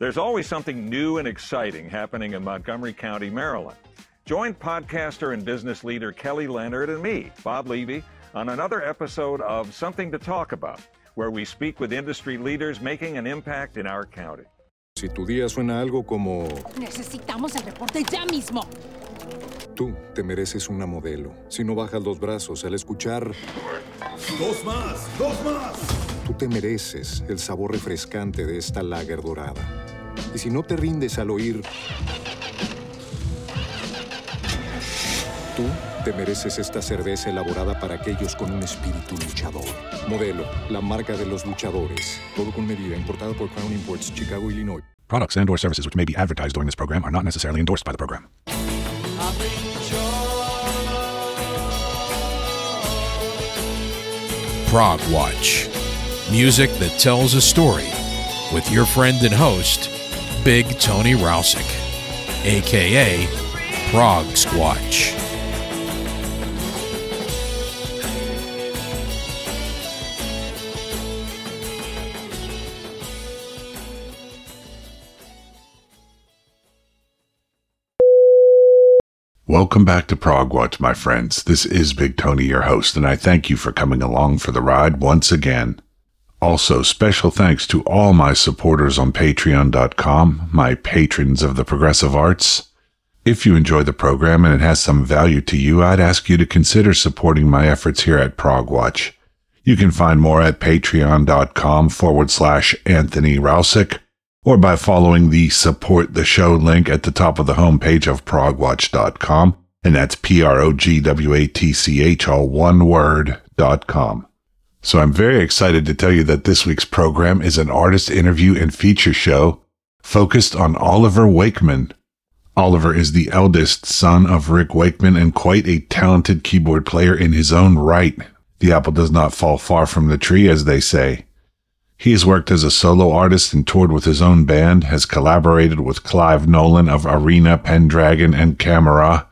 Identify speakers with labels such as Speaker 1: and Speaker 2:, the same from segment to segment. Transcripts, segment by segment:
Speaker 1: There's always something new and exciting happening in Montgomery County, Maryland. Join podcaster and business leader Kelly Leonard and me, Bob Levy, on another episode of Something to Talk About, where we speak with industry leaders making an impact in our county.
Speaker 2: Si tu día suena algo como...
Speaker 3: Necesitamos el reporte ya mismo.
Speaker 2: Tú te mereces una modelo. Si no bajas los brazos al escuchar...
Speaker 4: ¡Dos más! ¡Dos más!
Speaker 2: Tú te mereces el sabor refrescante de esta lager dorada. Y si no te rindes al oír... Tú te mereces esta cerveza elaborada para aquellos con un espíritu luchador. Modelo, la marca de los luchadores. Todo con medida, importada por Crown Imports, Chicago, Illinois.
Speaker 5: Products and or services which may be advertised during this program are not necessarily endorsed by the program.
Speaker 6: Prog Watch. Music that tells a story with your friend and host, Big Tony Rousick, aka Prog Squatch.
Speaker 7: Welcome back to Prog Watch, my friends. This is Big Tony, your host, and I thank you for coming along for the ride once again. Also, special thanks to all my supporters on Patreon.com, my patrons of the progressive arts. If you enjoy the program and it has some value to you, I'd ask you to consider supporting my efforts here at Prog Watch. You can find more at patreon.com forward slash Anthony Rousick or by following the support the show link at the top of the homepage of progwatch.com. And that's P-R-O-G-W-A-T-C-H, all one word, dot com. So I'm very excited to tell you that this week's program is an artist interview and feature show focused on Oliver Wakeman. Oliver is the eldest son of Rick Wakeman and quite a talented keyboard player in his own right. The apple does not fall far from the tree, as they say. He has worked as a solo artist and toured with his own band, has collaborated with Clive Nolan of Arena, Pendragon, and Caamora,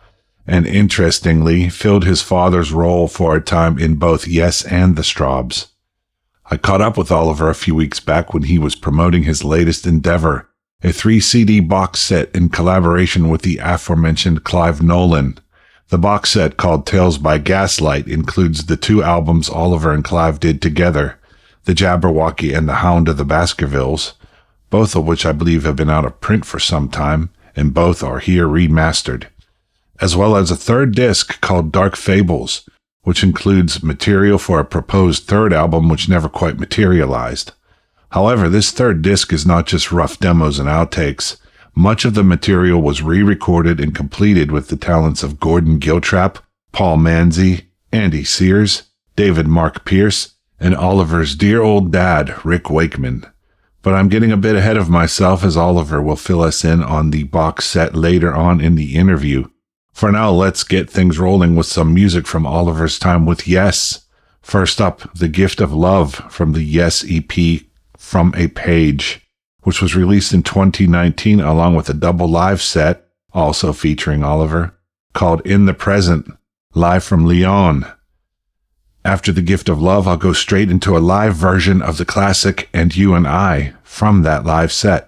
Speaker 7: and interestingly, filled his father's role for a time in both Yes and the Strawbs. I caught up with Oliver a few weeks back when he was promoting his latest endeavor, a three CD box set in collaboration with the aforementioned Clive Nolan. The box set called Tales by Gaslight includes the two albums Oliver and Clive did together, The Jabberwocky and The Hound of the Baskervilles, both of which I believe have been out of print for some time, and both are here remastered, as well as a third disc called Dark Fables, which includes material for a proposed third album which never quite materialized. However, this third disc is not just rough demos and outtakes. Much of the material was re-recorded and completed with the talents of Gordon Giltrap, Paul Manzi, Andy Sears, David Mark Pearce, and Oliver's dear old dad, Rick Wakeman. But I'm getting a bit ahead of myself as Oliver will fill us in on the box set later on in the interview. For now, let's get things rolling with some music from Oliver's time with Yes. First up, The Gift of Love from the Yes EP From a Page, which was released in 2019 along with a double live set, also featuring Oliver, called In the Present, live from Lyon. After The Gift of Love, I'll go straight into a live version of the classic And You and I from that live set.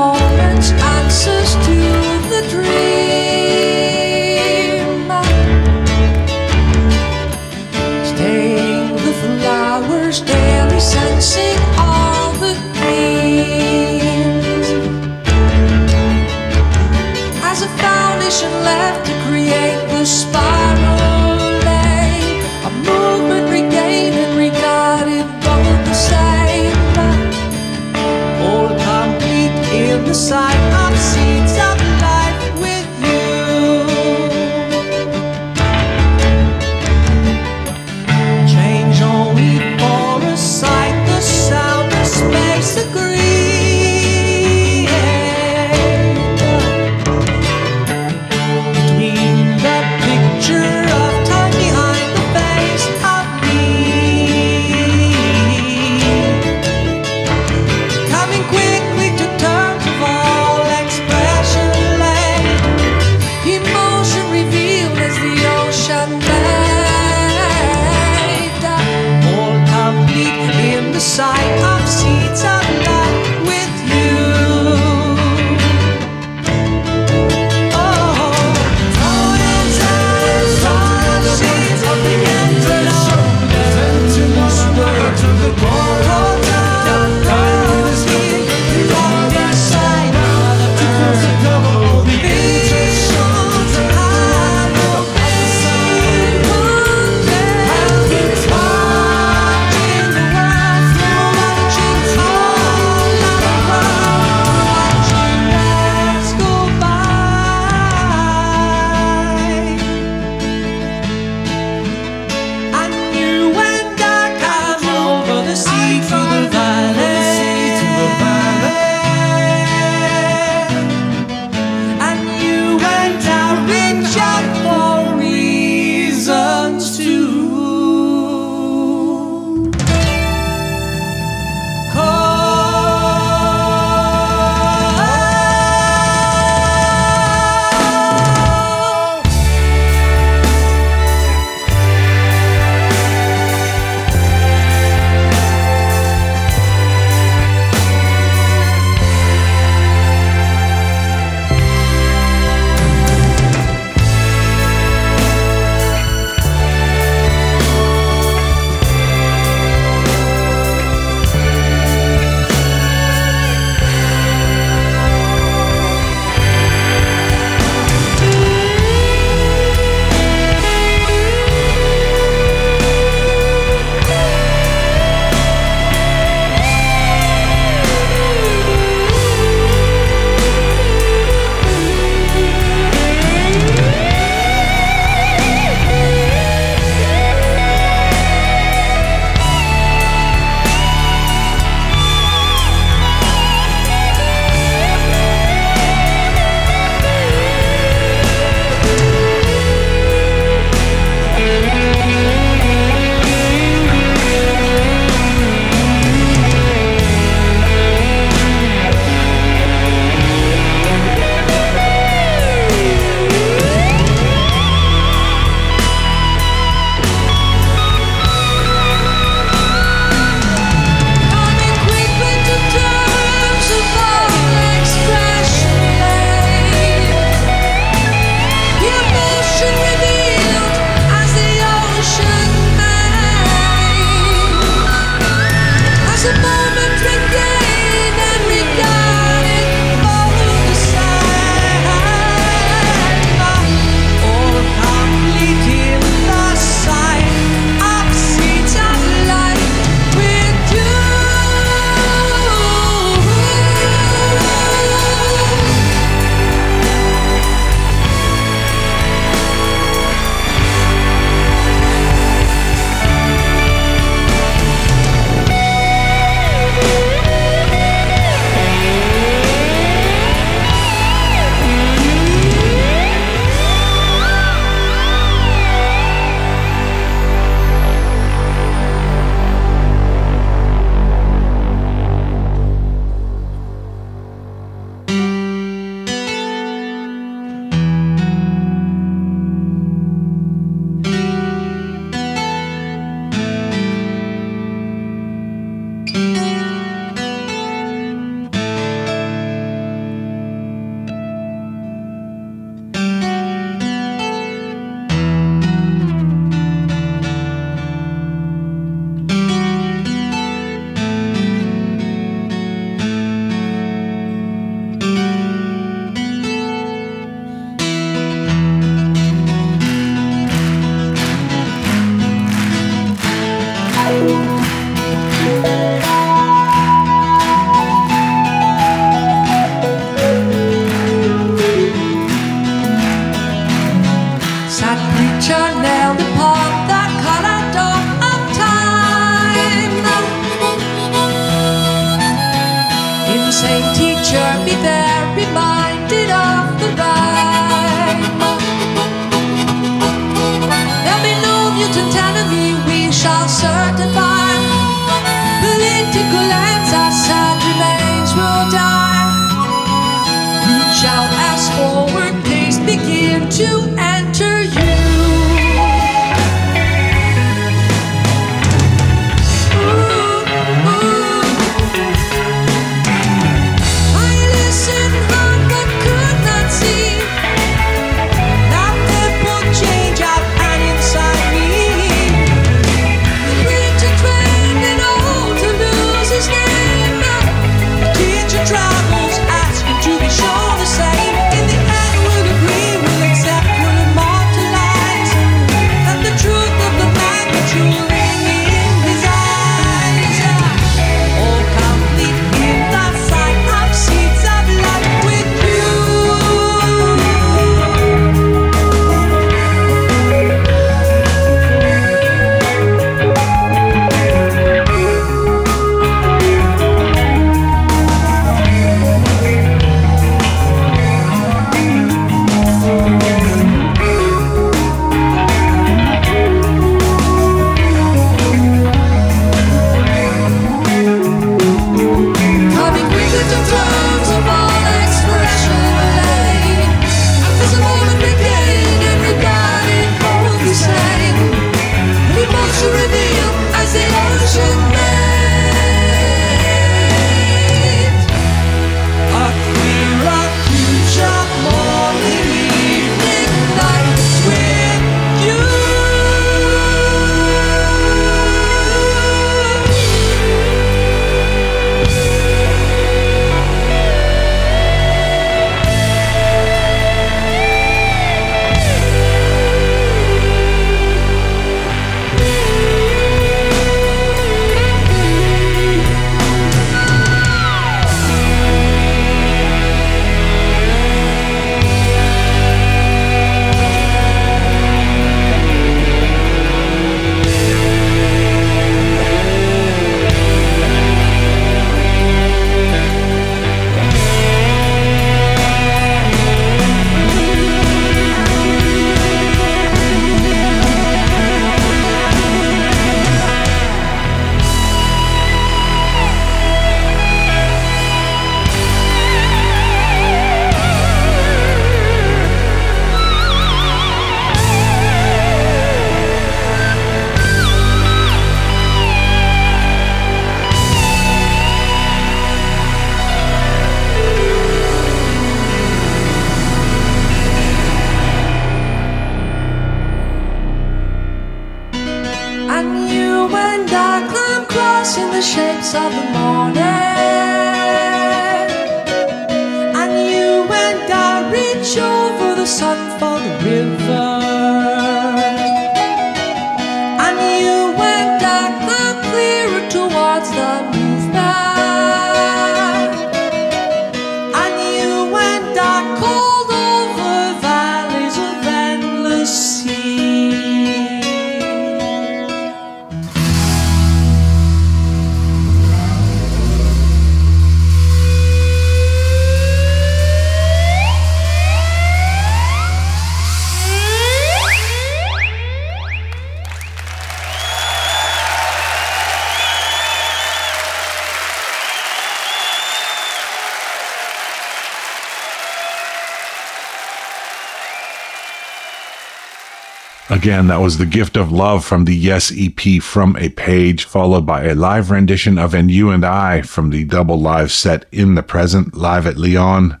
Speaker 7: Again, that was The Gift of Love from the Yes EP from a page, followed by a live rendition of And You and I from the double live set in the present, live at Lyon,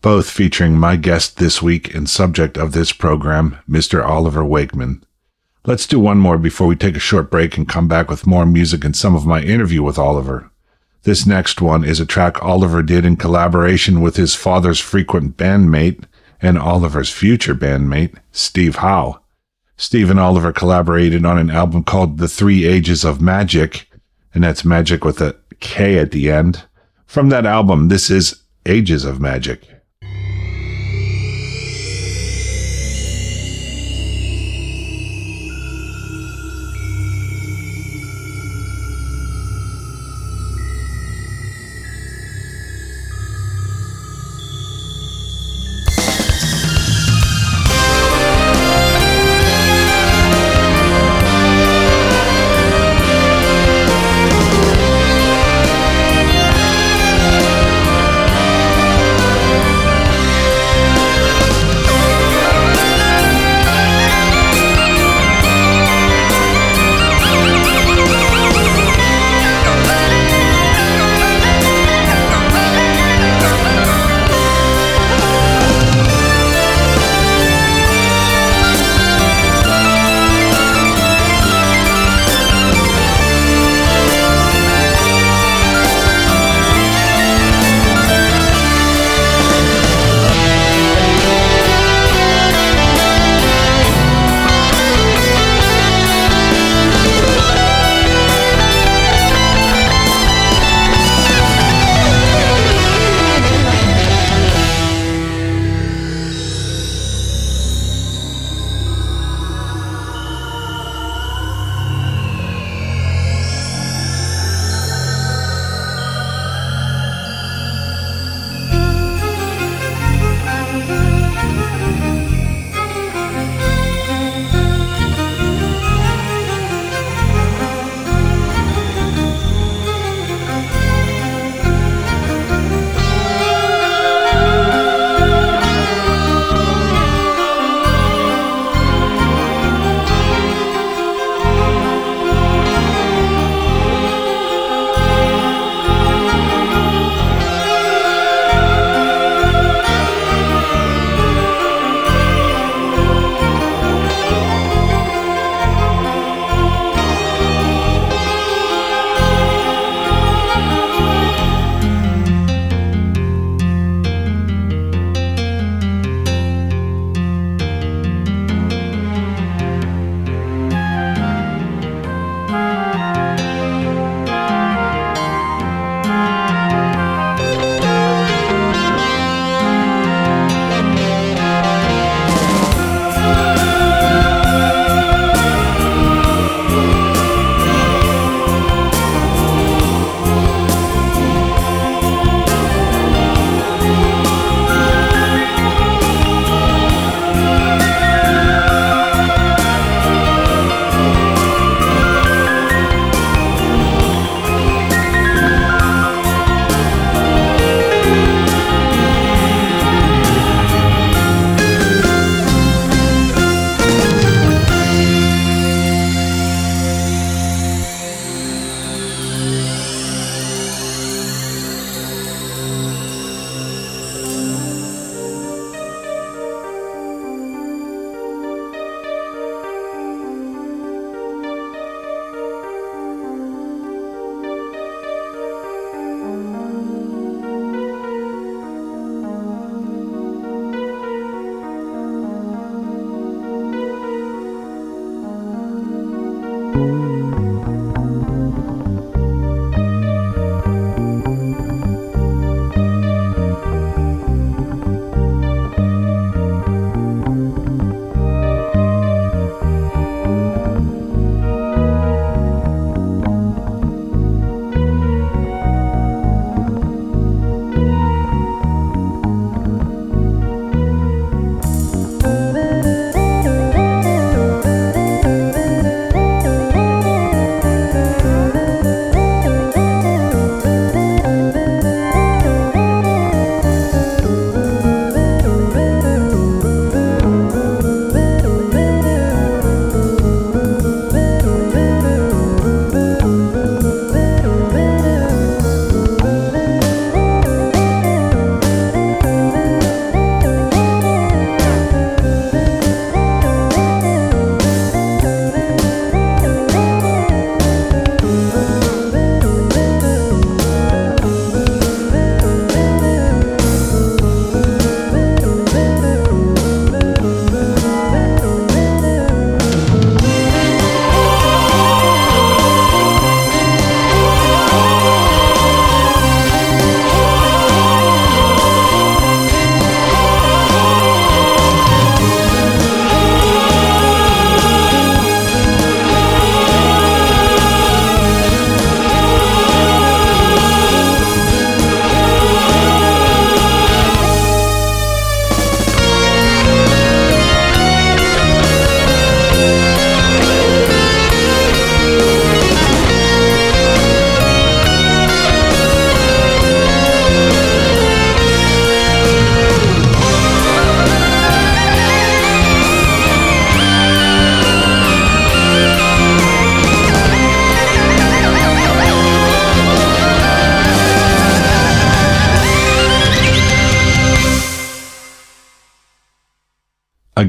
Speaker 7: both featuring my guest this week and subject of this program, Mr. Oliver Wakeman. Let's do one more before we take a short break and come back with more music and some of my interview with Oliver. This next one is a track Oliver did in collaboration with his father's frequent bandmate and Oliver's future bandmate, Steve Howe. Steve and Oliver collaborated on an album called The Three Ages of Magick, and that's magic with a K at the end. From that album, this is Ages of Magic.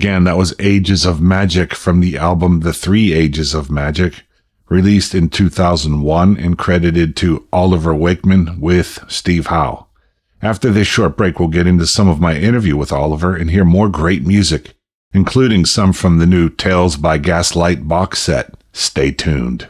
Speaker 7: Again, that was Ages of Magick from the album The Three Ages of Magick, released in 2001 and credited to Oliver Wakeman with Steve Howe. After this short break, we'll get into some of my interview with Oliver and hear more great music, including some from the new Tales by Gaslight box set. Stay tuned.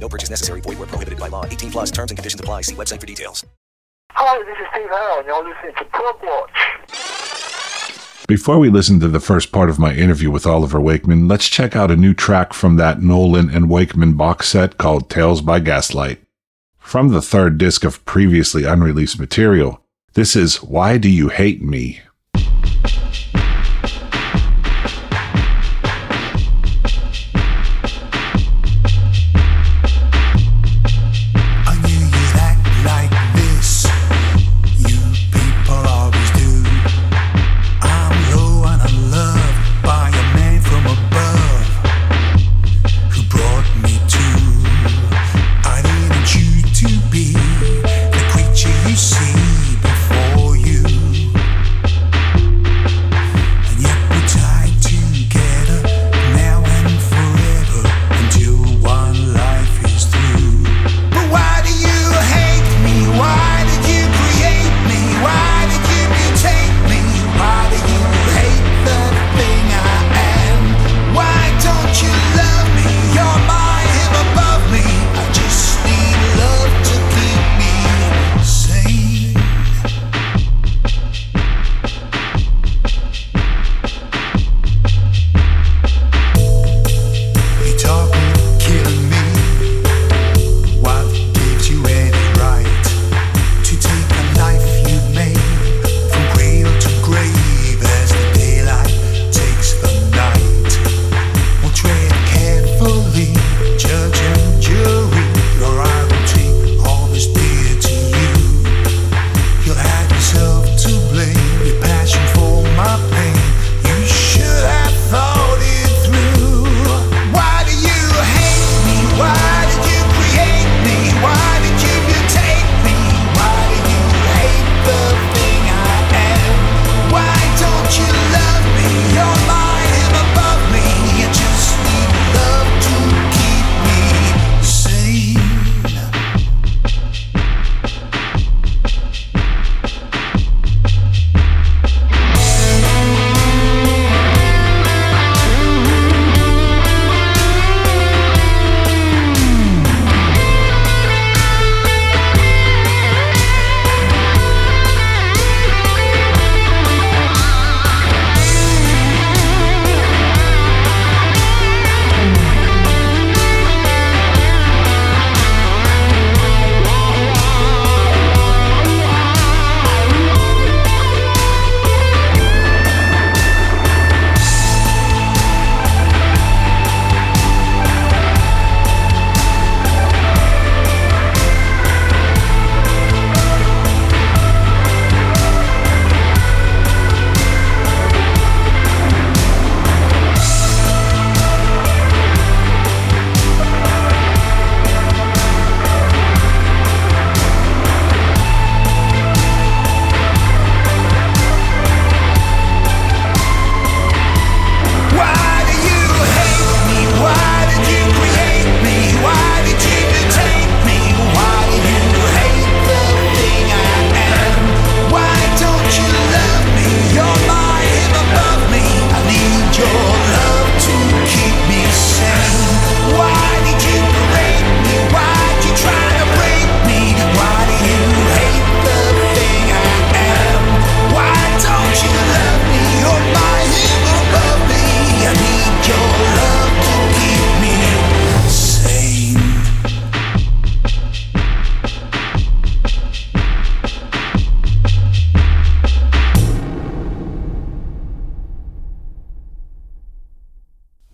Speaker 8: No purchase necessary. Void where prohibited by law. 18 plus terms and conditions apply. See website for details.
Speaker 9: Hi, this is Steve Howe, and you're listening to Prog Watch.
Speaker 7: Before we listen to the first part of my interview with Oliver Wakeman, let's check out a new track from that Nolan and Wakeman box set called Tales by Gaslight. From the third disc of previously unreleased material, this is Why Do You Hate Me?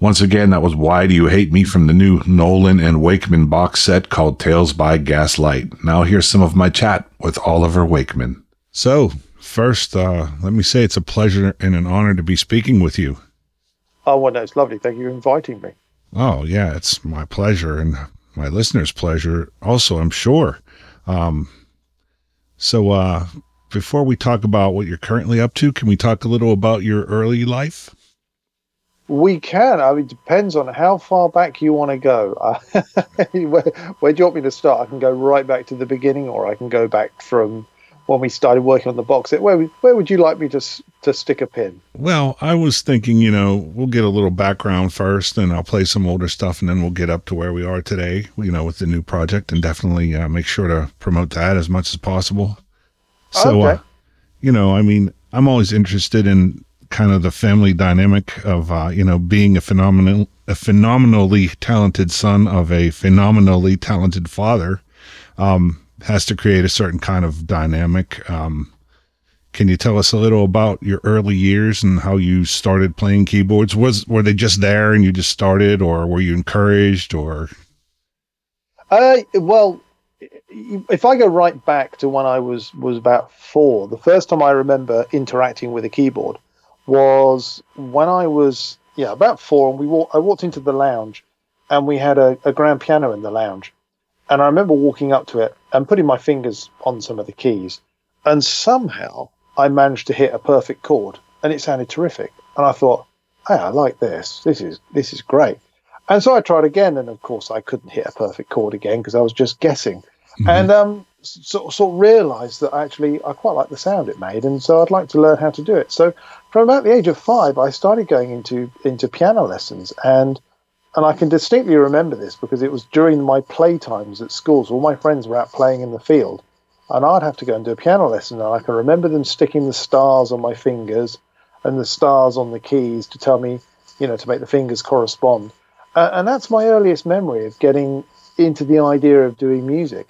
Speaker 7: Once again, that was Why Do You Hate Me from the new Nolan and Wakeman box set called Tales by Gaslight. Now here's some of my chat with Oliver Wakeman.
Speaker 10: So, first, uh, let me say it's a pleasure and an honor to be speaking with you.
Speaker 11: Oh, well, no, it's lovely. Thank you for inviting me.
Speaker 10: Oh, yeah, it's my pleasure and my listeners' pleasure also, I'm sure. Um, so, uh, before we talk about what you're currently up to, can we talk a little about your early life?
Speaker 11: We can. I mean, it depends on how far back you want to go. Where, where do you want me to start? I can go right back to the beginning, or I can go back from when we started working on the box set. Where where would you like me to to stick a pin?
Speaker 10: Well, I was thinking, you know, we'll get a little background first, and I'll play some older stuff, and then we'll get up to where we are today. You know, with the new project, and definitely uh, make sure to promote that as much as possible. So,
Speaker 11: Okay.
Speaker 10: uh, you know, I mean, I'm always interested in kind of the family dynamic of, uh, you know, being a phenomenal, a phenomenally talented son of a phenomenally talented father. Um, has to create a certain kind of dynamic. Um, can you tell us a little about your early years and how you started playing keyboards? Was were they just there and you just started, or were you encouraged, or
Speaker 11: Uh, well, if I go right back to when I was was about four, the first time I remember interacting with a keyboard was when I was yeah about four, and we walk, I walked into the lounge, and we had a, a grand piano in the lounge, and I remember walking up to it and putting my fingers on some of the keys, and somehow I managed to hit a perfect chord, and it sounded terrific, and I thought, hey, I like this. This is this is great. And so I tried again, and of course I couldn't hit a perfect chord again because I was just guessing. And um, sort of, sort of realised that actually I quite like the sound it made, and so I'd like to learn how to do it. So from about the age of five, I started going into into piano lessons, and and I can distinctly remember this because it was during my playtimes at schools. All my friends were out playing in the field, and I'd have to go and do a piano lesson. And I can remember them sticking the stars on my fingers and the stars on the keys to tell me, you know, to make the fingers correspond. Uh, and that's my earliest memory of getting into the idea of doing music.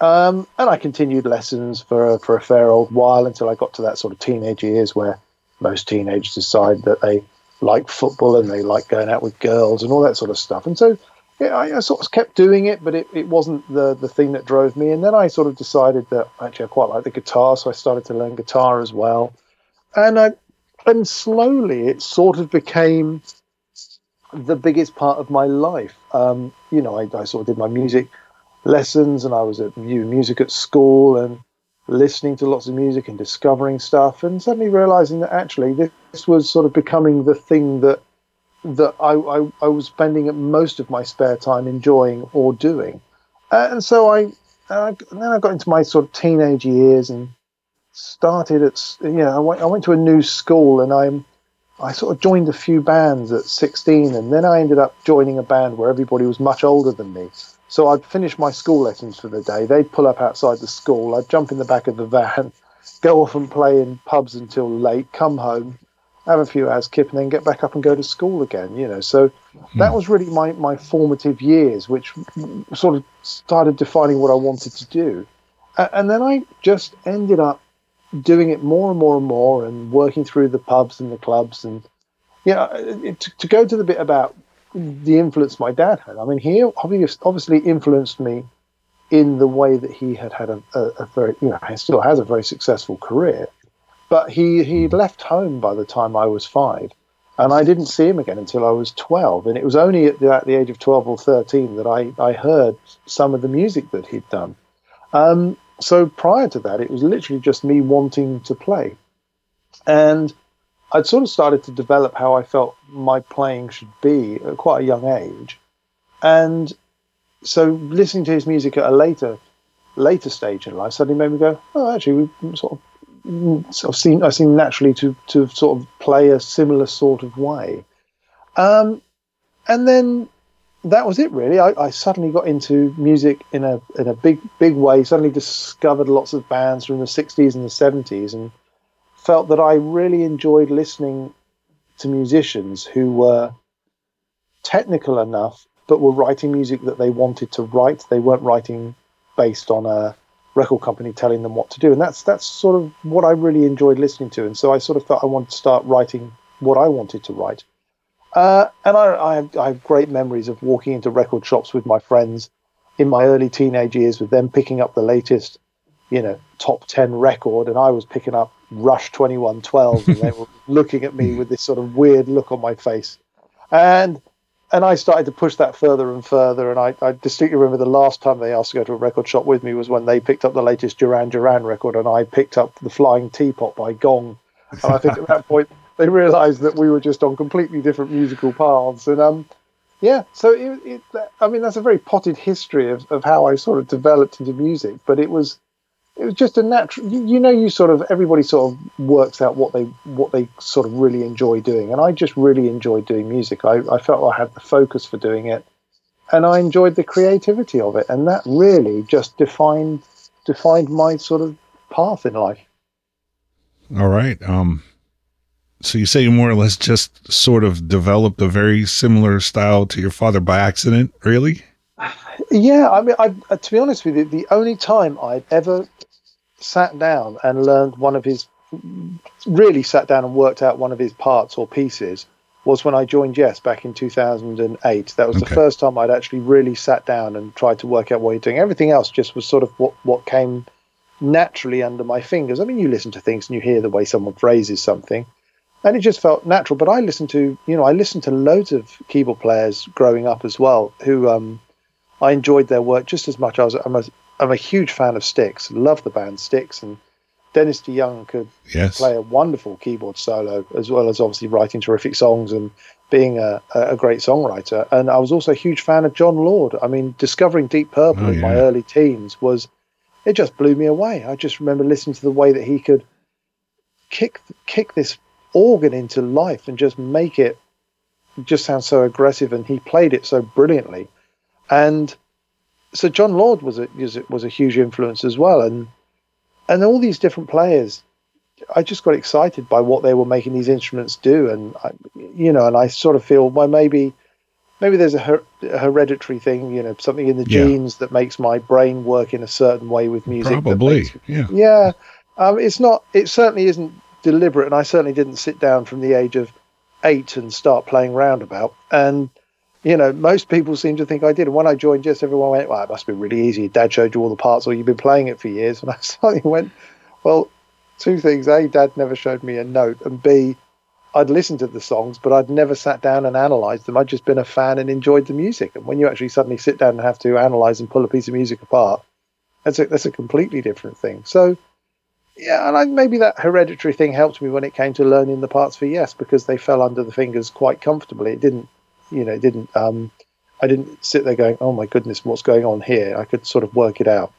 Speaker 11: Um, and I continued lessons for a, for a fair old while until I got to that sort of teenage years where most teenagers decide that they like football and they like going out with girls and all that sort of stuff. And so yeah, I, I sort of kept doing it, but it, it wasn't the, the thing that drove me. And then I sort of decided that actually I quite like the guitar, so I started to learn guitar as well. And I, and slowly it sort of became the biggest part of my life. Um, you know, I, I sort of did my music lessons and I was at mu- music at school and listening to lots of music and discovering stuff and suddenly realizing that actually this, this was sort of becoming the thing that that I, I, I was spending most of my spare time enjoying or doing. Uh, and so I, uh, then I got into my sort of teenage years and started at, you know, I went, I went to a new school and I'm, I sort of joined a few bands at 16 and then I ended up joining a band where everybody was much older than me. So I'd finish my school lessons for the day. They'd pull up outside the school. I'd jump in the back of the van, go off and play in pubs until late, come home, have a few hours kip, and then get back up and go to school again. You know, so hmm. that was really my, my formative years, which sort of started defining what I wanted to do. And then I just ended up doing it more and more and more and working through the pubs and the clubs and yeah it, to, to go to the bit about the influence my dad had. I mean he obviously, obviously influenced me in the way that he had had a, a, a very you know he still has a very successful career. But he he left home by the time i was five and i didn't see him again until i was 12 and it was only at the, at the age of 12 or 13 that i i heard some of the music that he'd done. Um, so prior to that, it was literally just me wanting to play. And I'd sort of started to develop how I felt my playing should be at quite a young age. And so listening to his music at a later later stage in life suddenly made me go, oh, actually, we sort of sort of seem I seem naturally to to sort of play a similar sort of way. Um, and then that was it really. I, I suddenly got into music in a in a big big way. Suddenly discovered lots of bands from the '60s and the '70s, and felt that I really enjoyed listening to musicians who were technical enough, but were writing music that they wanted to write. They weren't writing based on a record company telling them what to do, and that's that's sort of what I really enjoyed listening to. And so I sort of felt I wanted to start writing what I wanted to write. Uh, and I, I, have, I have great memories of walking into record shops with my friends in my early teenage years, with them picking up the latest, you know, top ten record, and I was picking up Rush Twenty One Twelve, and they were looking at me with this sort of weird look on my face, and and I started to push that further and further. And I, I distinctly remember the last time they asked to go to a record shop with me was when they picked up the latest Duran Duran record, and I picked up the Flying Teapot by Gong. And I think at that point they realised that we were just on completely different musical paths. And um, yeah, so it, it, I mean, that's a very potted history of, of how I sort of developed into music. But it was it was just a natural. You, you know, you sort of everybody sort of works out what they what they sort of really enjoy doing, and I just really enjoyed doing music. I, I felt I had the focus for doing it, and I enjoyed the creativity of it, and that really just defined defined my sort of path in life.
Speaker 10: All right. Um, so you say you more or less just sort of developed a very similar style to your father by accident, really?
Speaker 11: Yeah, I mean, I, to be honest with you, the only time I'd ever sat down and learned one of his, really sat down and worked out one of his parts or pieces was when I joined Yes back in 2008. That was
Speaker 10: Okay.
Speaker 11: the first time I'd actually really sat down and tried to work out what you're doing. Everything else just was sort of what, what came naturally under my fingers. I mean, you listen to things and you hear the way someone phrases something, and it just felt natural. But I listened to, you know, I listened to loads of keyboard players growing up as well who um, I enjoyed their work just as much. As I was, I'm a huge fan of Styx, love the band Styx, and Dennis DeYoung could
Speaker 10: Yes.
Speaker 11: play a wonderful keyboard solo, as well as obviously writing terrific songs and being a, a great songwriter. And I was also a huge fan of Jon Lord. I mean, discovering Deep Purple
Speaker 10: Oh,
Speaker 11: in my early teens was, it just blew me away. I just remember listening to the way that he could kick kick this organ into life and just make it just sound so aggressive. And he played it so brilliantly. And so Jon Lord was a was a, huge influence as well. And and all these different players I just got excited by what they were making these instruments do, and I, you know, and I sort of feel well maybe maybe there's a, her- a hereditary thing, you know, something in the
Speaker 10: Yeah.
Speaker 11: genes that makes my brain work in a certain way with music.
Speaker 10: Probably.
Speaker 11: makes-
Speaker 10: Yeah.
Speaker 11: yeah, um, it's not. It certainly isn't deliberate, and I certainly didn't sit down from the age of eight and start playing roundabout. And you know, most people seem to think I did. And when I joined, just everyone went, "Well, it must be really easy. Dad showed you all the parts, or you've been playing it for years." And I suddenly went, "Well, two things: a, Dad never showed me a note, and b, I'd listened to the songs, but I'd never sat down and analysed them. I'd just been a fan and enjoyed the music. And when you actually suddenly sit down and have to analyse and pull a piece of music apart, that's a, that's a completely different thing. So, yeah, and I, maybe that hereditary thing helped me when it came to learning the parts for Yes because they fell under the fingers quite comfortably. It didn't, you know, it didn't. Um, I didn't sit there going, "Oh my goodness, what's going on here?" I could sort of work it out.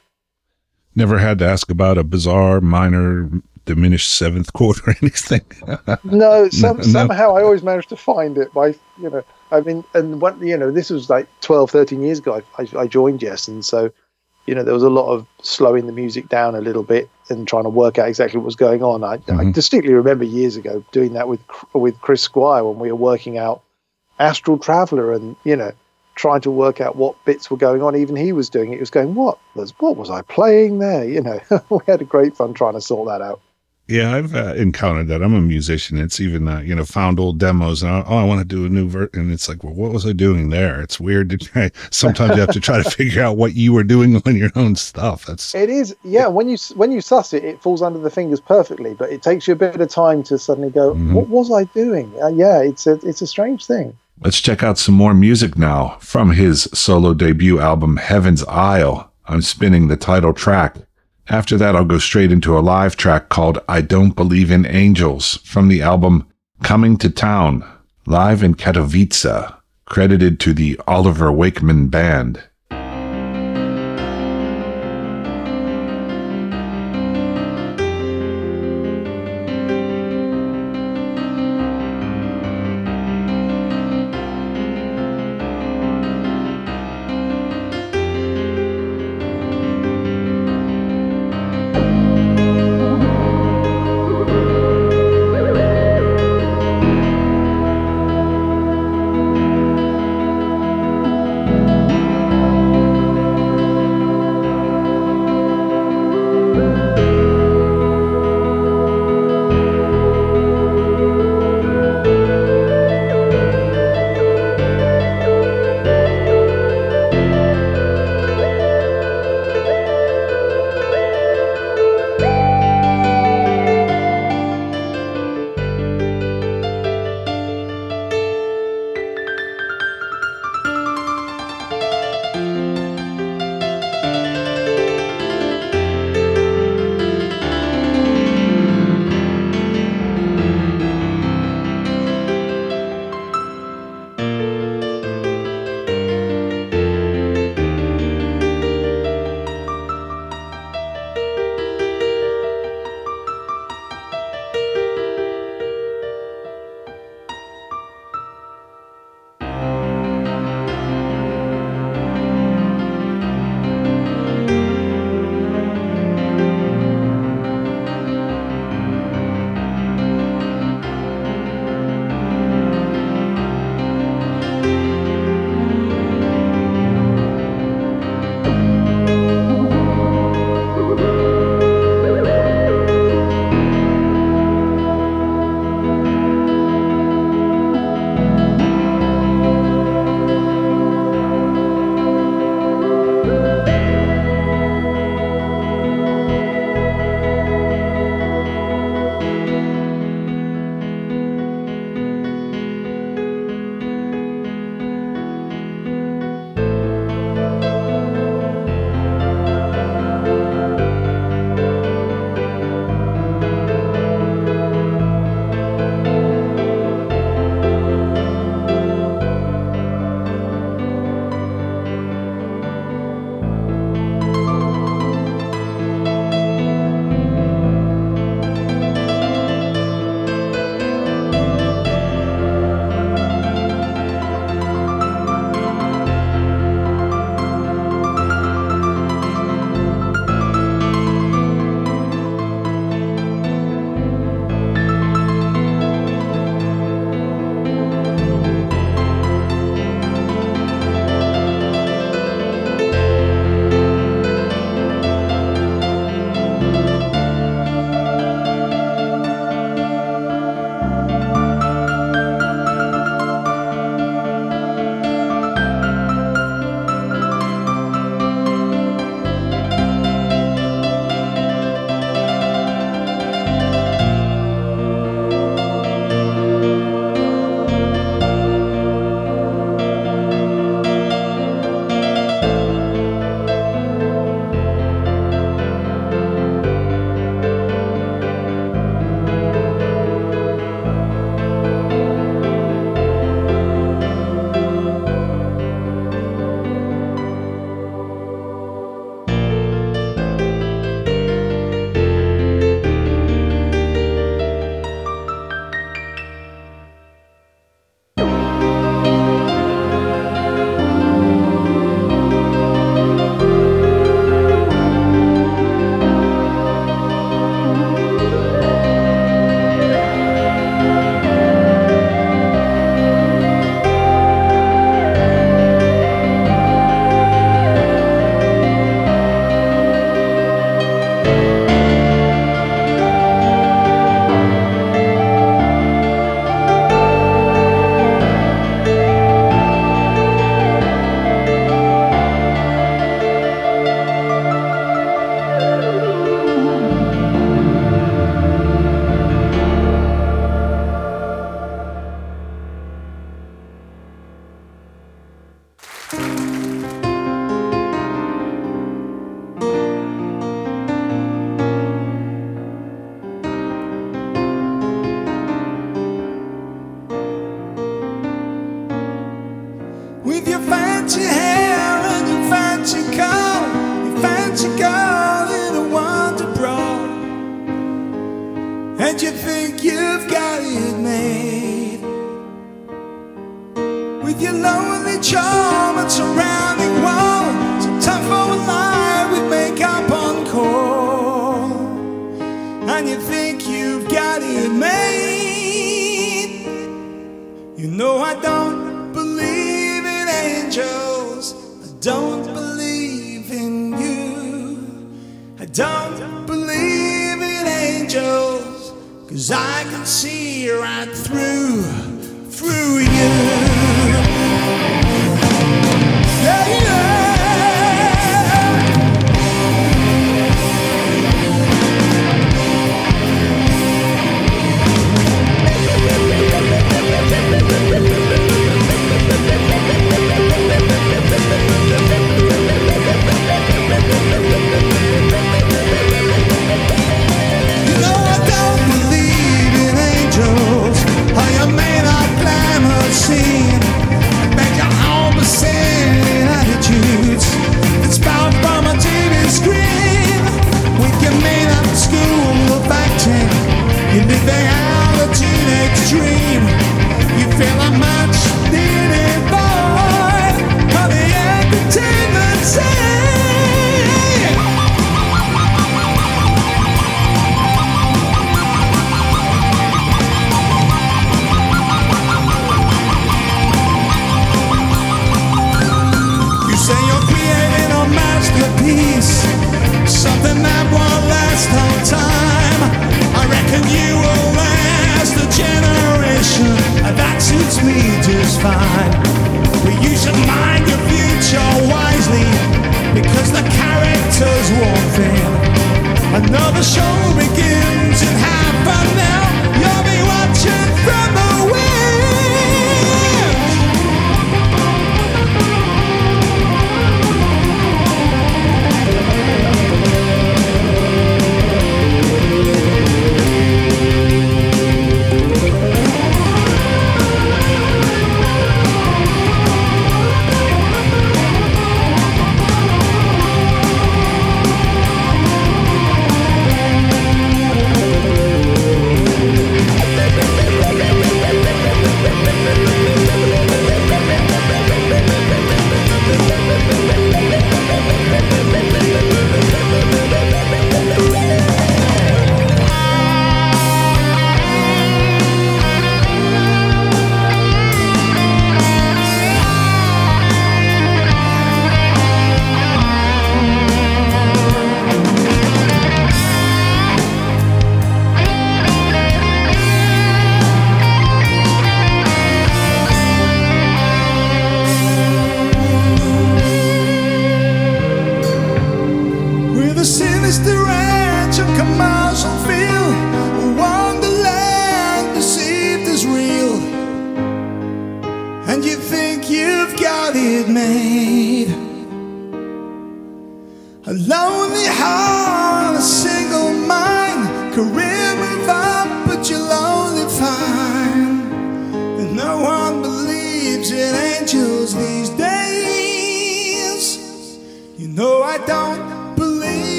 Speaker 10: Never had to ask about a bizarre minor diminished seventh chord or anything.
Speaker 11: No, some,
Speaker 10: no.
Speaker 11: somehow I always managed to find it by, you know, I mean, and what, you know, this was like 12, 13 years ago. I, I, I joined Yes. And so, you know, there was a lot of slowing the music down a little bit and trying to work out exactly what was going on. I, I
Speaker 10: Mhm.
Speaker 11: distinctly remember years ago doing that with, with Chris Squire when we were working out Astral Traveller and, you know, trying to work out what bits were going on. Even he was doing it. He was going, what was, what was I playing there? You know, we had a great fun trying to sort that out.
Speaker 10: Yeah, I've uh, encountered that. I'm a musician. It's even uh, you know found old demos and I, oh, I want to do a new version. And it's like, well, what was I doing there? It's weird to try. Sometimes you have to try to figure out what you were doing on your own stuff. That's
Speaker 11: It is, yeah. When you when you suss it, it falls under the fingers perfectly. But it takes you a bit of time to suddenly go,
Speaker 10: Mm-hmm.
Speaker 11: "What was I doing?" Uh, yeah, it's a it's a strange thing.
Speaker 7: Let's check out some more music now from his solo debut album, Heaven's Isle. I'm spinning the title track. After that, I'll go straight into a live track called I Don't Believe in Angels from the album Coming to Town, live in Katowice, credited to the Oliver Wakeman Band.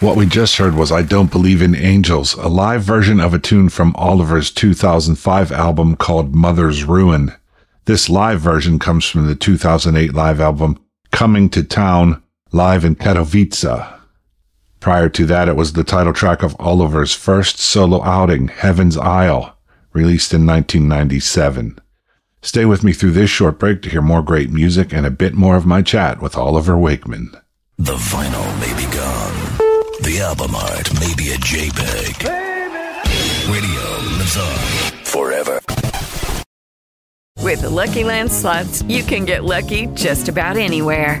Speaker 7: What we just heard was I Don't Believe in Angels, a live version of a tune from Oliver's 2005 album called Mother's Ruin. This live version comes from the 2008 live album Coming to Town, live in Katowice. Prior to that, it was the title track of Oliver's first solo outing, Heaven's Isle, released in 1997. Stay with me through this short break to hear more great music and a bit more of my chat with Oliver Wakeman.
Speaker 12: The vinyl may be gone. The album art may be a JPEG. Radio lives on forever.
Speaker 13: With the Lucky Land slots, you can get lucky just about anywhere.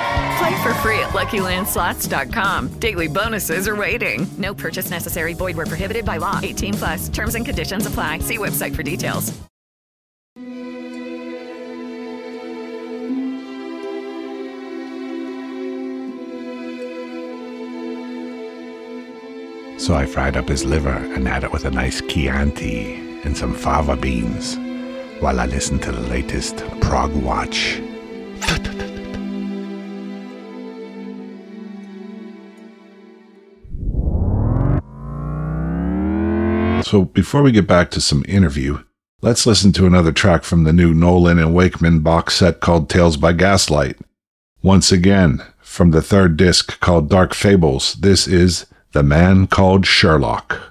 Speaker 13: Play for free at LuckyLandSlots.com. Daily bonuses are waiting. No purchase necessary. Void where prohibited by law. 18 plus. Terms and conditions apply. See website for details.
Speaker 7: So I fried up his liver and had it with a nice Chianti and some fava beans while I listened to the latest Prog Watch. So before we get back to some interview, let's listen to another track from the new Nolan and Wakeman box set called Tales by Gaslight. Once again, from the third disc called Dark Fables, this is The Man Called Sherlock.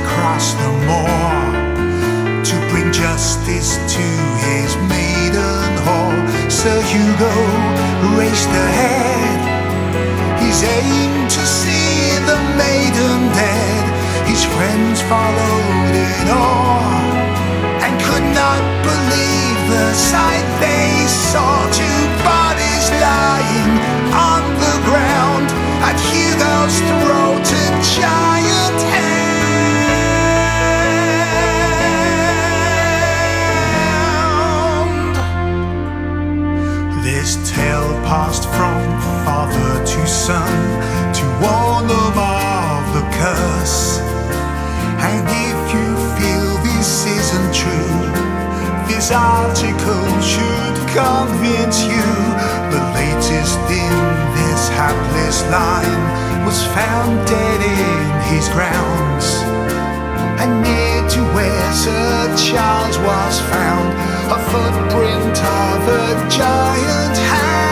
Speaker 14: Across the moor to bring justice to his maiden hall. Sir Hugo raced ahead. His aim to see the maiden dead. His friends followed in awe and could not believe the sight they saw. Two bodies solution to them of the curse. And if you feel this isn't true, this article should convince you the latest in this hapless line was found dead in his grounds. And near to where Sir Charles was found, a footprint of a giant hand.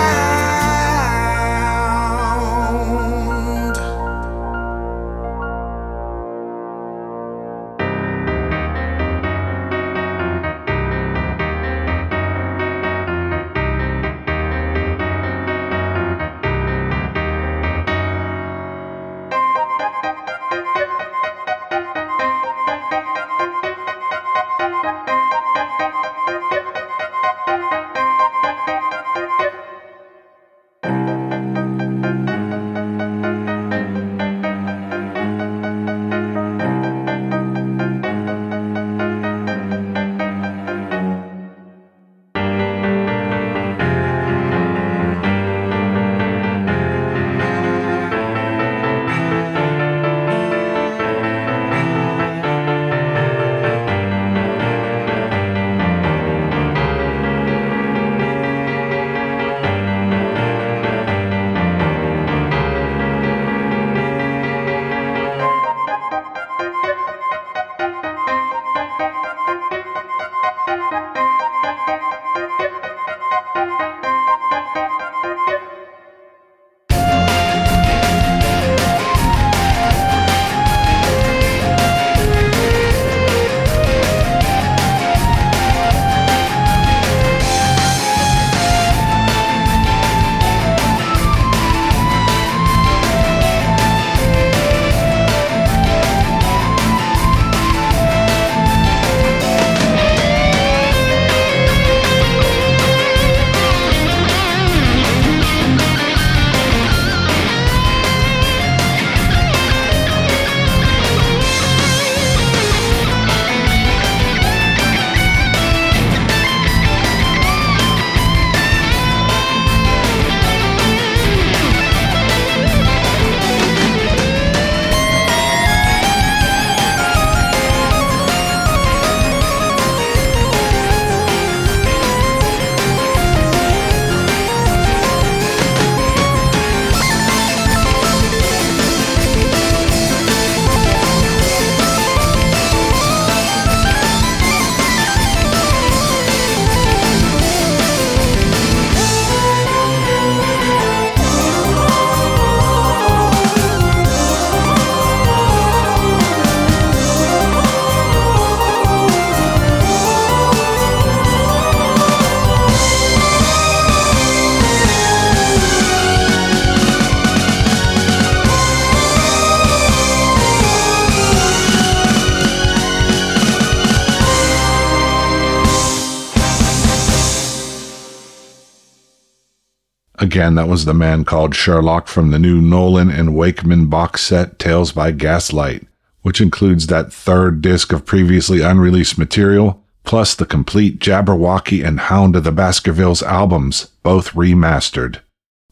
Speaker 7: Again, that was the man called Sherlock from the new Nolan and Wakeman box set Tales by Gaslight, which includes that third disc of previously unreleased material, plus the complete Jabberwocky and Hound of the Baskervilles albums, both remastered.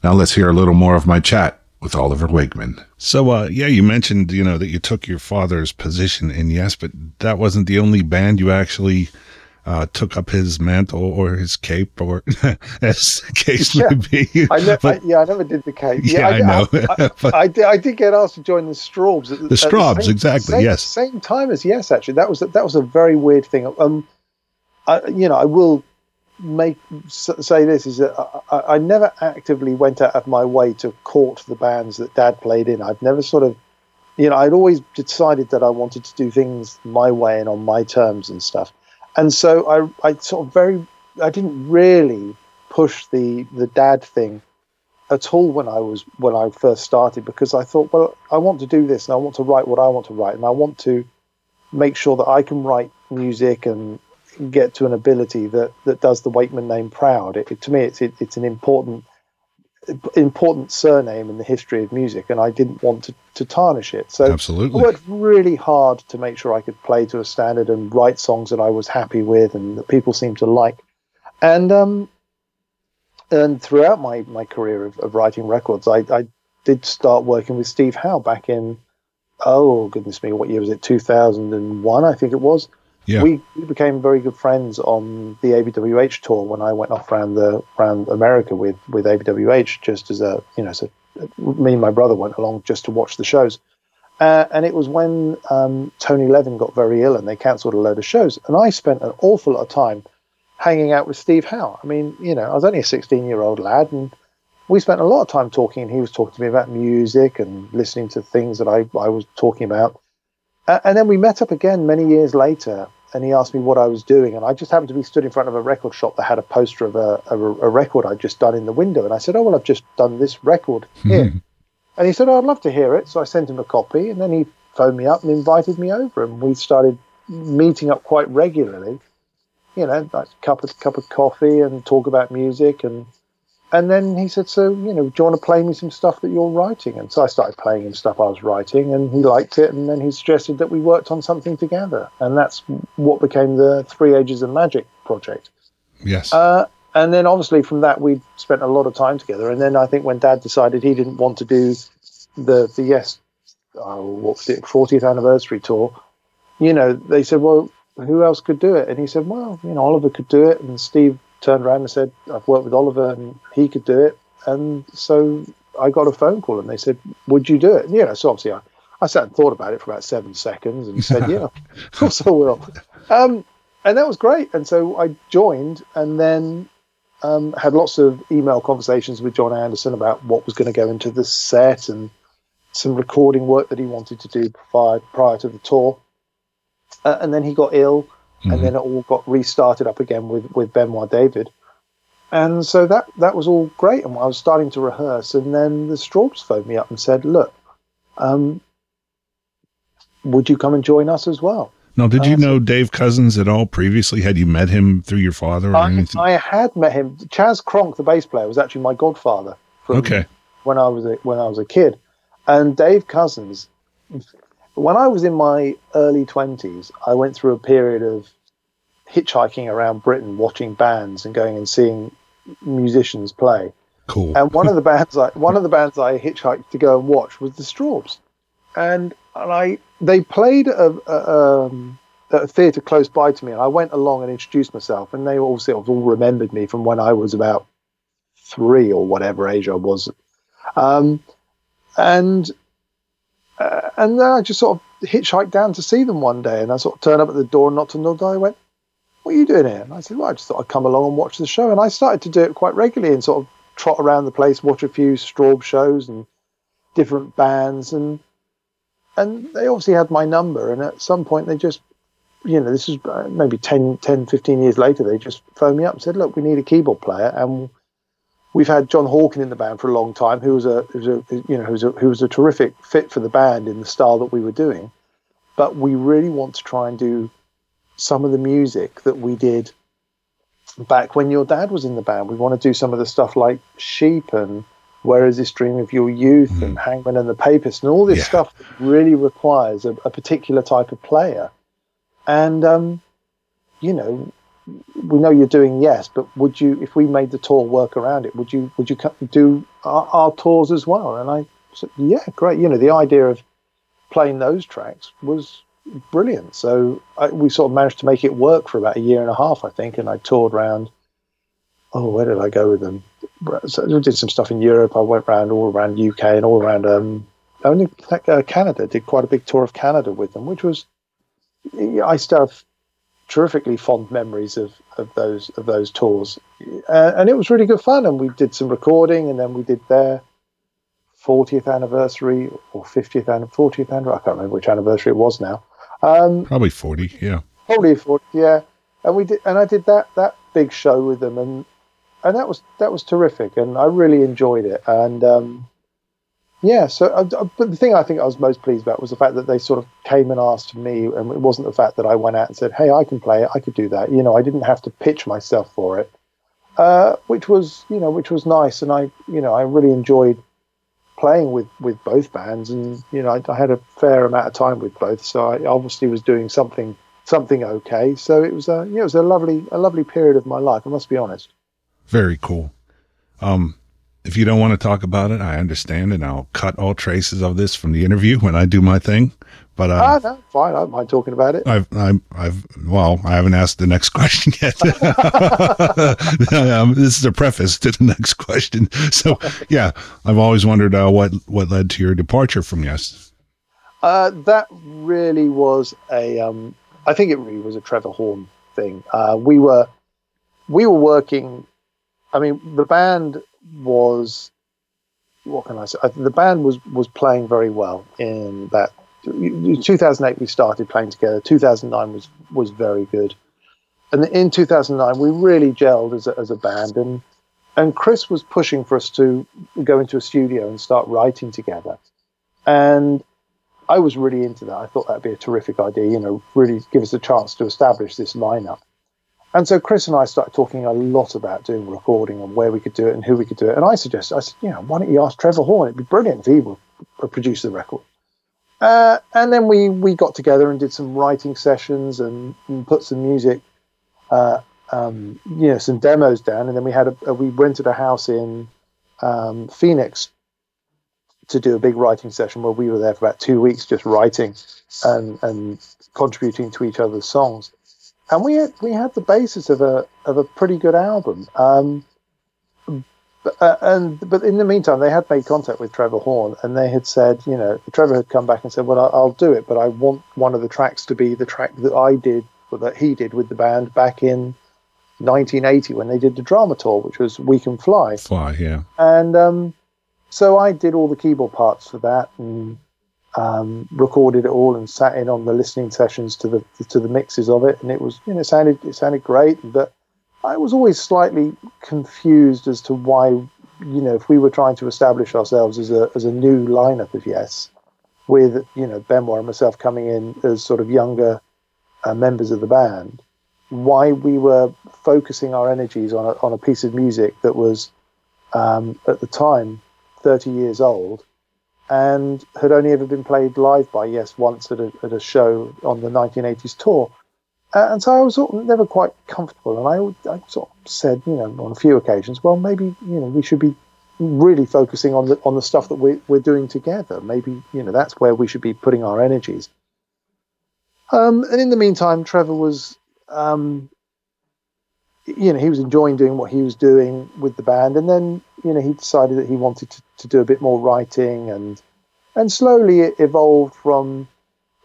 Speaker 7: Now let's hear a little more of my chat with Oliver Wakeman.
Speaker 10: So, uh, yeah, you mentioned, you know, that you took your father's position in Yes, but that wasn't the only band you actually uh, took up his mantle or his cape or as the case
Speaker 11: Yeah.
Speaker 10: may be.
Speaker 11: I ne-
Speaker 10: But-
Speaker 11: I, yeah, I never did the cape.
Speaker 10: Yeah, I know.
Speaker 11: I,
Speaker 10: But-
Speaker 11: I, did, I did get asked to join the Strawbs. At,
Speaker 10: The Strawbs,
Speaker 11: same-
Speaker 10: exactly,
Speaker 11: Same,
Speaker 10: yes.
Speaker 11: same time as Yes, actually. That was a, that was a very weird thing. Um, I, you know, I will make say this is that I, I- I never actively went out of my way to court the bands that Dad played in. I've never sort of, you know, I'd always decided that I wanted to do things my way and on my terms and stuff. And so I, I sort of very, I didn't really push the the Dad thing at all when I was when I first started because I thought, well, I want to do this and I want to write what I want to write and I want to make sure that I can write music and get to an ability that that does the Wakeman name proud. It, it- to me, it's it, it's an important important surname in the history of music, and I didn't want to, to tarnish it. So
Speaker 10: Absolutely.
Speaker 11: I worked really hard to make sure I could play to a standard and write songs that I was happy with and that people seemed to like. And um, and throughout my, my career of, of writing records, I, I did start working with Steve Howe back in oh goodness me, what year was it? Two thousand and one, I think it was.
Speaker 10: Yeah.
Speaker 11: We, we became very good friends on the ABWH tour when I went off around the around America with with ABWH just as a you know so me and my brother went along just to watch the shows. Uh, and it was when um, Tony Levin got very ill and they cancelled a load of shows. And I spent an awful lot of time hanging out with Steve Howe. I mean, you know, I was only a 16 year old lad and we spent a lot of time talking. And he was talking to me about music and listening to things that I, I was talking about. Uh, and then we met up again many years later and he asked me what I was doing. And I just happened to be stood in front of a record shop that had a poster of a, a, a record I'd just done in the window. And I said, Oh, well, I've just done this record here. And he said, oh, I'd love to hear it. So I sent him a copy, and then he phoned me up and invited me over, and we started meeting up quite regularly. You know, like a cup of cup of coffee and talk about music, and and then he said, so you know, do you want to play me some stuff that you're writing? And so I started playing him stuff I was writing, and he liked it, and then he suggested that we worked on something together, and that's what became the Three Ages of Magick project.
Speaker 10: Yes.
Speaker 11: Uh, and then obviously from that we spent a lot of time together. And then I think when Dad decided he didn't want to do the the yes, oh, what was it, 40th anniversary tour, you know, they said, well, who else could do it? And he said, well, you know, Oliver could do it. And Steve turned around and said, I've worked with Oliver and he could do it. And so I got a phone call and they said, would you do it? And, you know, so obviously I, I sat and thought about it for about seven seconds and said, yeah, of course I will. Um, and that was great. And so I joined and then um, had lots of email conversations with Jon Anderson about what was going to go into the set and some recording work that he wanted to do prior, prior to the tour. Uh, and then he got ill,
Speaker 10: Mm-hmm.
Speaker 11: and then it all got restarted up again with, with Benoit David. And so that, that was all great. And I was starting to rehearse. And then the Strawbs phoned me up and said, Look, um, would you come and join us as well?
Speaker 10: Now, did you
Speaker 11: Uh,
Speaker 10: know Dave Cousins at all previously? Had you met him through your father or
Speaker 11: I,
Speaker 10: anything?
Speaker 11: I had met him. Chas Cronk, the bass player, was actually my godfather from
Speaker 10: Okay.
Speaker 11: when I was a, when I was a kid, and Dave Cousins. When I was in my early twenties, I went through a period of hitchhiking around Britain, watching bands and going and seeing musicians play.
Speaker 10: Cool.
Speaker 11: And one of the bands I one of the bands I hitchhiked to go and watch was the Strawbs, and and I they played a, a, um, at a theatre close by to me, and I went along and introduced myself, and they all sort of all remembered me from when I was about three or whatever age I was, um, and uh, and then I just sort of hitchhiked down to see them one day, and I sort of turned up at the door and knocked on the door. I went, "What are you doing here?" And I said, "Well, I just thought I'd come along and watch the show." And I started to do it quite regularly and sort of trot around the place, watch a few Straub shows and different bands, and and they obviously had my number. And at some point, they just, you know, this is uh, maybe 10, 10 15 years later, they just phoned me up and said, "Look, we need a keyboard player," and we've had John Hawken in the band for a long time, who was a, who was a you know, who was a, who was a terrific fit for the band in the style that we were doing. But we really want to try and do some of the music that we did back when your dad was in the band. We want to do some of the stuff like Sheep and Where Is This Dream of Your Youth and Hangman and the Papist and all this stuff that really requires a, a particular type of player. And um, you know, we know you're doing yes, but would you, if we made the tour work around it, would you would you do our, our tours as well? And I said, yeah, great. You know, the idea of playing those tracks was brilliant. So I, we sort of managed to make it work for about a year and a half, I think. And I toured around. Oh, where did I go with them? So did some stuff in Europe. I went around all around UK and all around. Um, only uh, Canada. Did quite a big tour of Canada with them, which was. I still have terrifically fond memories of, of those of those tours, uh, and it was really good fun. And we did some recording, and then we did their 40th anniversary or 50th and 40th anniversary. I can't remember which anniversary it was now. Um,
Speaker 10: Probably 40, yeah.
Speaker 11: Probably 40, yeah. And we did, and I did that that big show with them, and and that was that was terrific, and I really enjoyed it. And um, yeah, so uh, uh, but the thing I think I was most pleased about was the fact that they sort of came and asked me, and it wasn't the fact that I went out and said, "Hey, I can play it, I could do that." You know, I didn't have to pitch myself for it, uh, which was you know which was nice, and I you know I really enjoyed playing with with both bands, and you know I, I had a fair amount of time with both, so I obviously was doing something something okay. So it was a yeah, it was a lovely a lovely period of my life. I must be honest.
Speaker 10: Very cool. Um, if you don't want to talk about it, I understand, and I'll cut all traces of this from the interview when I do my thing. But uh,
Speaker 11: ah, no, fine. I don't mind talking about it.
Speaker 10: I've, I'm, I've, well, I haven't asked the next question yet. um, this is a preface to the next question. So, yeah, I've always wondered uh, what what led to your departure from Yes.
Speaker 11: Uh, that really was a. Um, I think it really was a Trevor Horn thing. Uh, we were, we were working. I mean, the band was. What can I say? Uh, The band was was playing very well in that 2008 we started playing together. 2009 was was very good. And in 2009 we really gelled as a, as a band. And and chris was pushing for us to go into a studio and start writing together. And i was really into that. I thought that'd be a terrific idea you know really give us a chance to establish this lineup and so chris and i started talking a lot about doing recording and where we could do it and who we could do it and i suggested i said you know why don't you ask trevor horn it'd be brilliant if he would produce the record uh, and then we we got together and did some writing sessions and, and put some music, uh, um, you know, some demos down. And then we had a, we rented a house in um, Phoenix to do a big writing session where we were there for about two weeks just writing and and contributing to each other's songs. And we had we had the basis of a of a pretty good album. Um, but, uh, and but in the meantime, they had made contact with Trevor Horn, and they had said, you know, Trevor had come back and said, "Well, I'll, I'll do it, but I want one of the tracks to be the track that I did, or that he did with the band back in 1980 when they did the drama tour, which was We Can Fly."
Speaker 10: Fly, yeah.
Speaker 11: And um, so I did all the keyboard parts for that and um, recorded it all and sat in on the listening sessions to the to the mixes of it, and it was, you know, it sounded it sounded great, but I was always slightly confused as to why, you know, if we were trying to establish ourselves as a as a new lineup of Yes, with you know Benoit and myself coming in as sort of younger uh, members of the band, why we were focusing our energies on a, on a piece of music that was um, at the time 30 years old and had only ever been played live by Yes once at a, at a show on the 1980s tour. Uh, and so I was sort of never quite comfortable, and I, I sort of said, you know, on a few occasions, well, maybe you know we should be really focusing on the on the stuff that we're we're doing together. Maybe you know that's where we should be putting our energies. Um, and in the meantime, Trevor was, um, you know, he was enjoying doing what he was doing with the band, and then you know he decided that he wanted to, to do a bit more writing, and and slowly it evolved from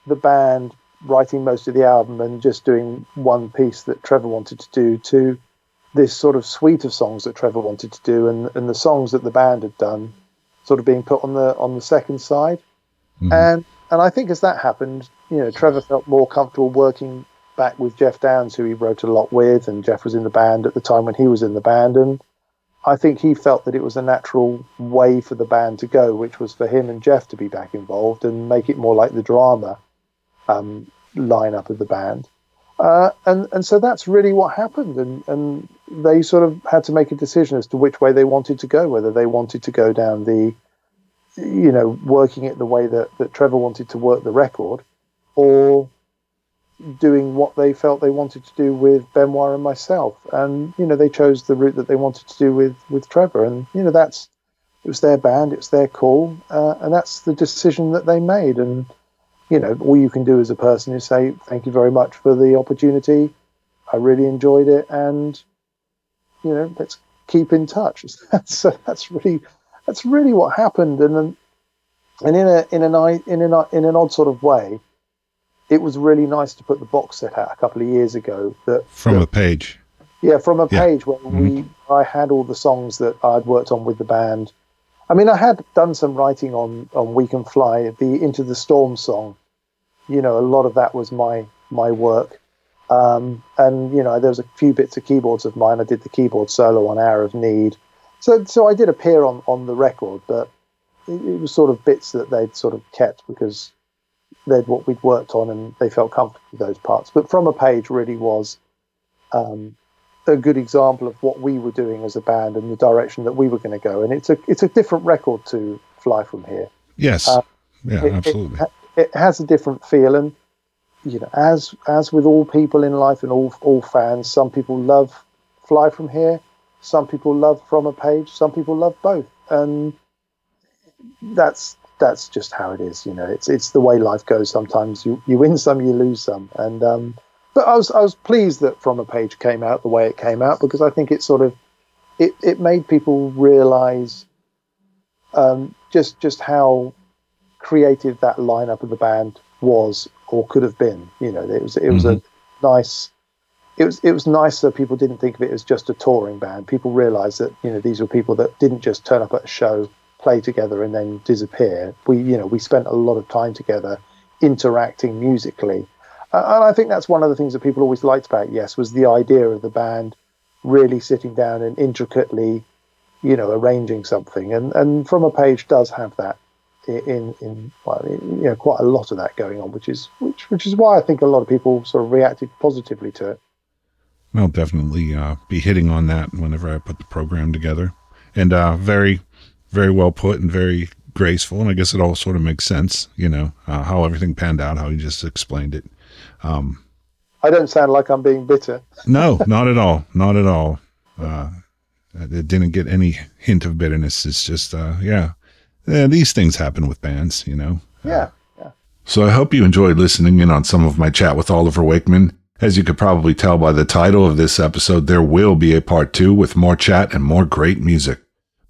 Speaker 11: the band writing most of the album and just doing one piece that Trevor wanted to do to this sort of suite of songs that Trevor wanted to do and, and the songs that the band had done sort of being put on the on the second side. Mm-hmm. And and I think as that happened, you know, Trevor felt more comfortable working back with Geoff Downes, who he wrote a lot with, and Geoff was in the band at the time when he was in the band. And I think he felt that it was a natural way for the band to go, which was for him and Geoff to be back involved and make it more like the drama um, lineup of the band. Uh, and and so that's really what happened, and and they sort of had to make a decision as to which way they wanted to go, whether they wanted to go down the, you know, working it the way that that Trevor wanted to work the record, or doing what they felt they wanted to do with Benoit and myself, and you know they chose the route that they wanted to do with with Trevor, and you know that's it was their band, it's their call, uh, and that's the decision that they made, and you know, all you can do as a person is say, thank you very much for the opportunity. I really enjoyed it. And, you know, let's keep in touch. That's, that's really, that's really what happened. And, and in a, in an, in an, in an odd sort of way, it was really nice to put the box set out a couple of years ago that
Speaker 10: from
Speaker 11: that,
Speaker 10: a page.
Speaker 11: Yeah, from a
Speaker 10: Yeah.
Speaker 11: page where
Speaker 10: Mhm.
Speaker 11: we I had all the songs that I'd worked on with the band. I mean, I had done some writing on on We Can Fly, the Into the Storm song. You know, a lot of that was my my work. Um, and you know, there was a few bits of keyboards of mine. I did the keyboard solo on Hour of Need. So so I did appear on on the record, but it, it was sort of bits that they'd sort of kept because they'd what we'd worked on and they felt comfortable with those parts. But from a page really was um, a good example of what we were doing as a band and the direction that we were going to go. And it's a it's a different record to Fly From Here.
Speaker 10: Yes.
Speaker 11: Uh,
Speaker 10: yeah,
Speaker 11: it- it
Speaker 10: absolutely.
Speaker 11: ha- It, has a different feel, and you know, as as with all people in life and all all fans, some people love Fly From Here, Some people love From a Page. Some people love both, and that's that's just how it is. You know, it's it's the way life goes. Sometimes you you win some, you lose some, and um, but I was I was pleased that From a Page came out the way it came out because I think it sort of it it made people realize um, just just how creative that lineup of the band was or could have been. You know, it was it was a nice. It was it was nice that people didn't think of it as just a touring band. People realised that you know these were people that didn't just turn up at a show, play together, and then disappear. We you know we spent a lot of time together, interacting musically, uh, and I think that's one of the things that people always liked about Yes was the idea of the band really sitting down and intricately, you know, arranging something. And and From a Page does have that in in well, you know quite a lot of that going on, which is which which is why I think a lot of people sort of reacted positively to it.
Speaker 10: I'll definitely uh, be hitting on that whenever I put the program together, and uh, very, very well put and very graceful. And I guess it all sort of makes sense, you know, uh, how everything panned out, how you just explained it. Um,
Speaker 11: I don't sound like I'm being bitter.
Speaker 10: no, not at all, not at all. Uh, it didn't get any hint of bitterness. It's just, uh, yeah, yeah, these things happen with bands, you know.
Speaker 11: Yeah.
Speaker 7: So I hope you enjoyed listening in on some of my chat with Oliver Wakeman. As you could probably tell by the title of this episode, there will be a part two with more chat and more great music.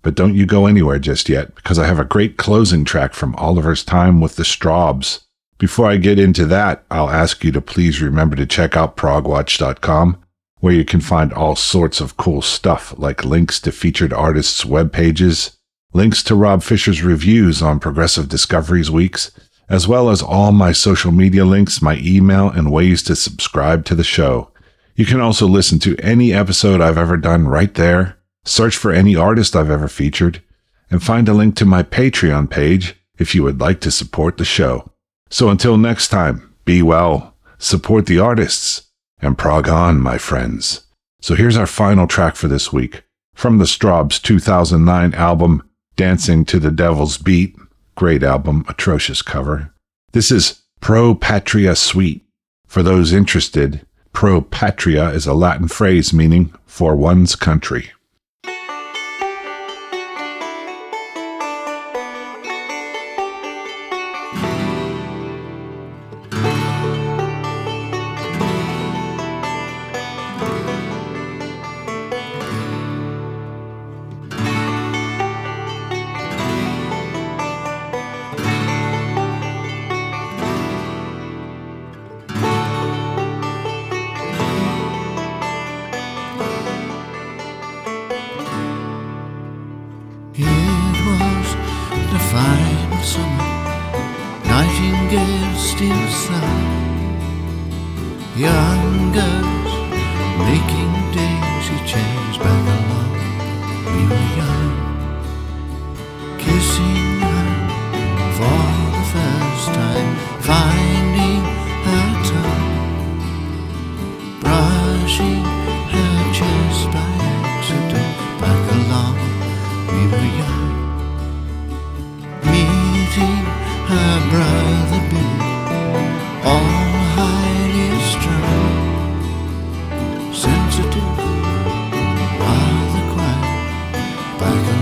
Speaker 7: But don't you go anywhere just yet, because I have a great closing track from Oliver's time with the Strawbs. Before I get into that, I'll ask you to please remember to check out progwatch.com, where you can find all sorts of cool stuff like links to featured artists' web pages, links to Rob Fisher's reviews on Progressive Discoveries Weeks, as well as all my social media links, my email, and ways to subscribe to the show. You can also listen to any episode I've ever done right there, search for any artist I've ever featured, and find a link to my Patreon page if you would like to support the show. So until next time, be well, support the artists, and prog on, my friends. So here's our final track for this week from the Strawbs 2009 album, Dancing to the Devil's Beat. Great album, atrocious cover. This is Pro Patria Suite. For those interested, pro patria is a Latin phrase meaning for one's country.
Speaker 15: Back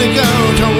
Speaker 16: to go. To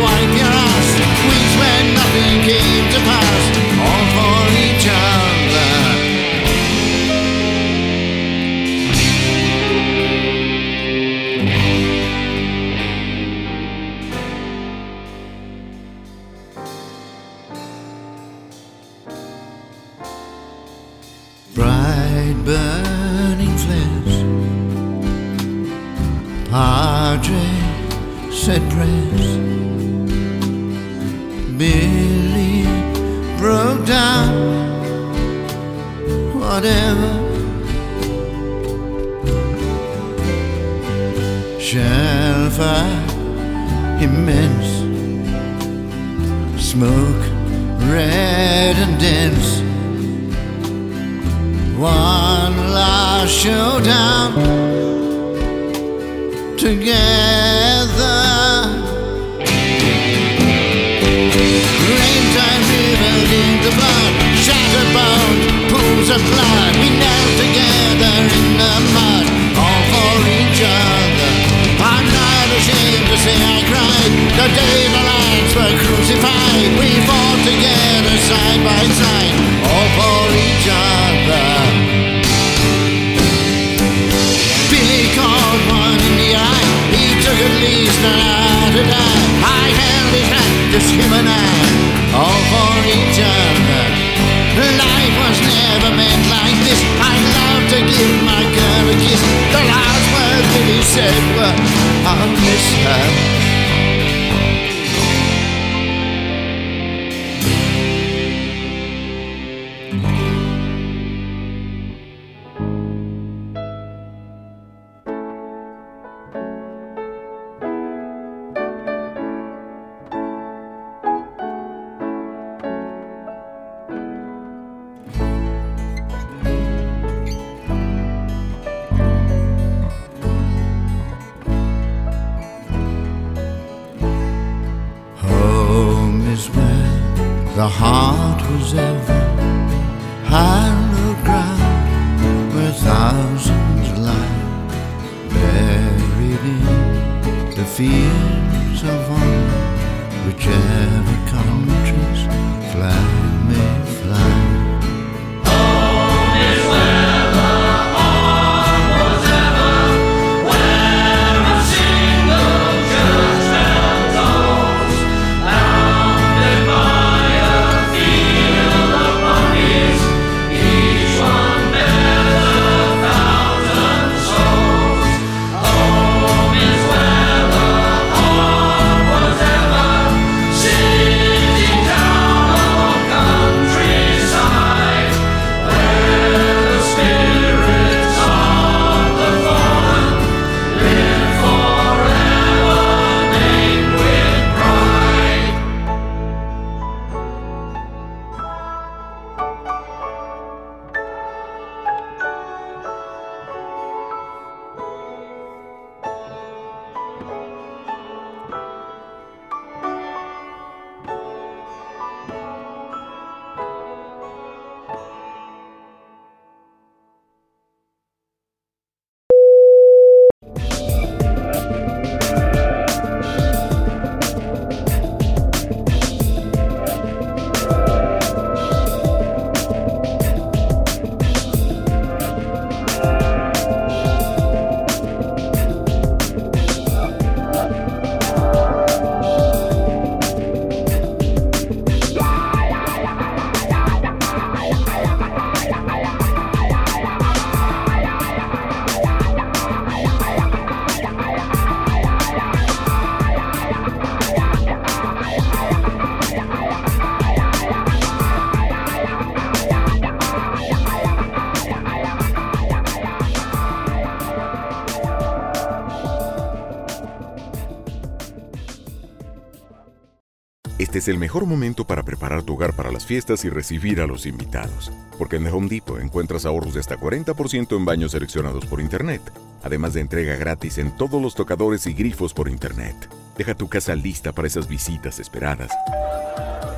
Speaker 17: es el mejor momento para preparar tu hogar para las fiestas y recibir a los invitados. Porque en The Home Depot encuentras ahorros de hasta 40% en baños seleccionados por Internet. Además de entrega gratis en todos los tocadores y grifos por Internet. Deja tu casa lista para esas visitas esperadas.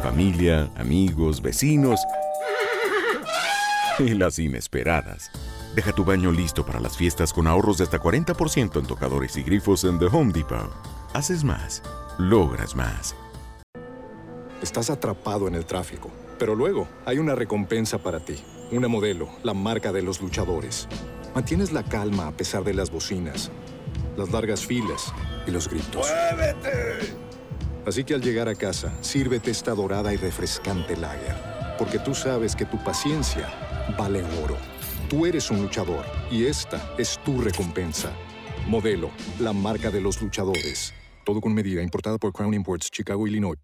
Speaker 17: Familia, amigos, vecinos y las inesperadas. Deja tu baño listo para las fiestas con ahorros de hasta 40% en tocadores y grifos en The Home Depot. Haces más, logras más.
Speaker 18: Estás atrapado en el tráfico, pero luego hay una recompensa para ti. Una modelo, la marca de los luchadores. Mantienes la calma a pesar de las bocinas, las largas filas y los gritos.
Speaker 19: ¡Muévete!
Speaker 18: Así que al llegar a casa, sírvete esta dorada y refrescante lager, porque tú sabes que tu paciencia vale oro. Tú eres un luchador y esta es tu recompensa. Modelo, la marca de los luchadores. Todo con medida, importada por Crown Imports, Chicago, Illinois.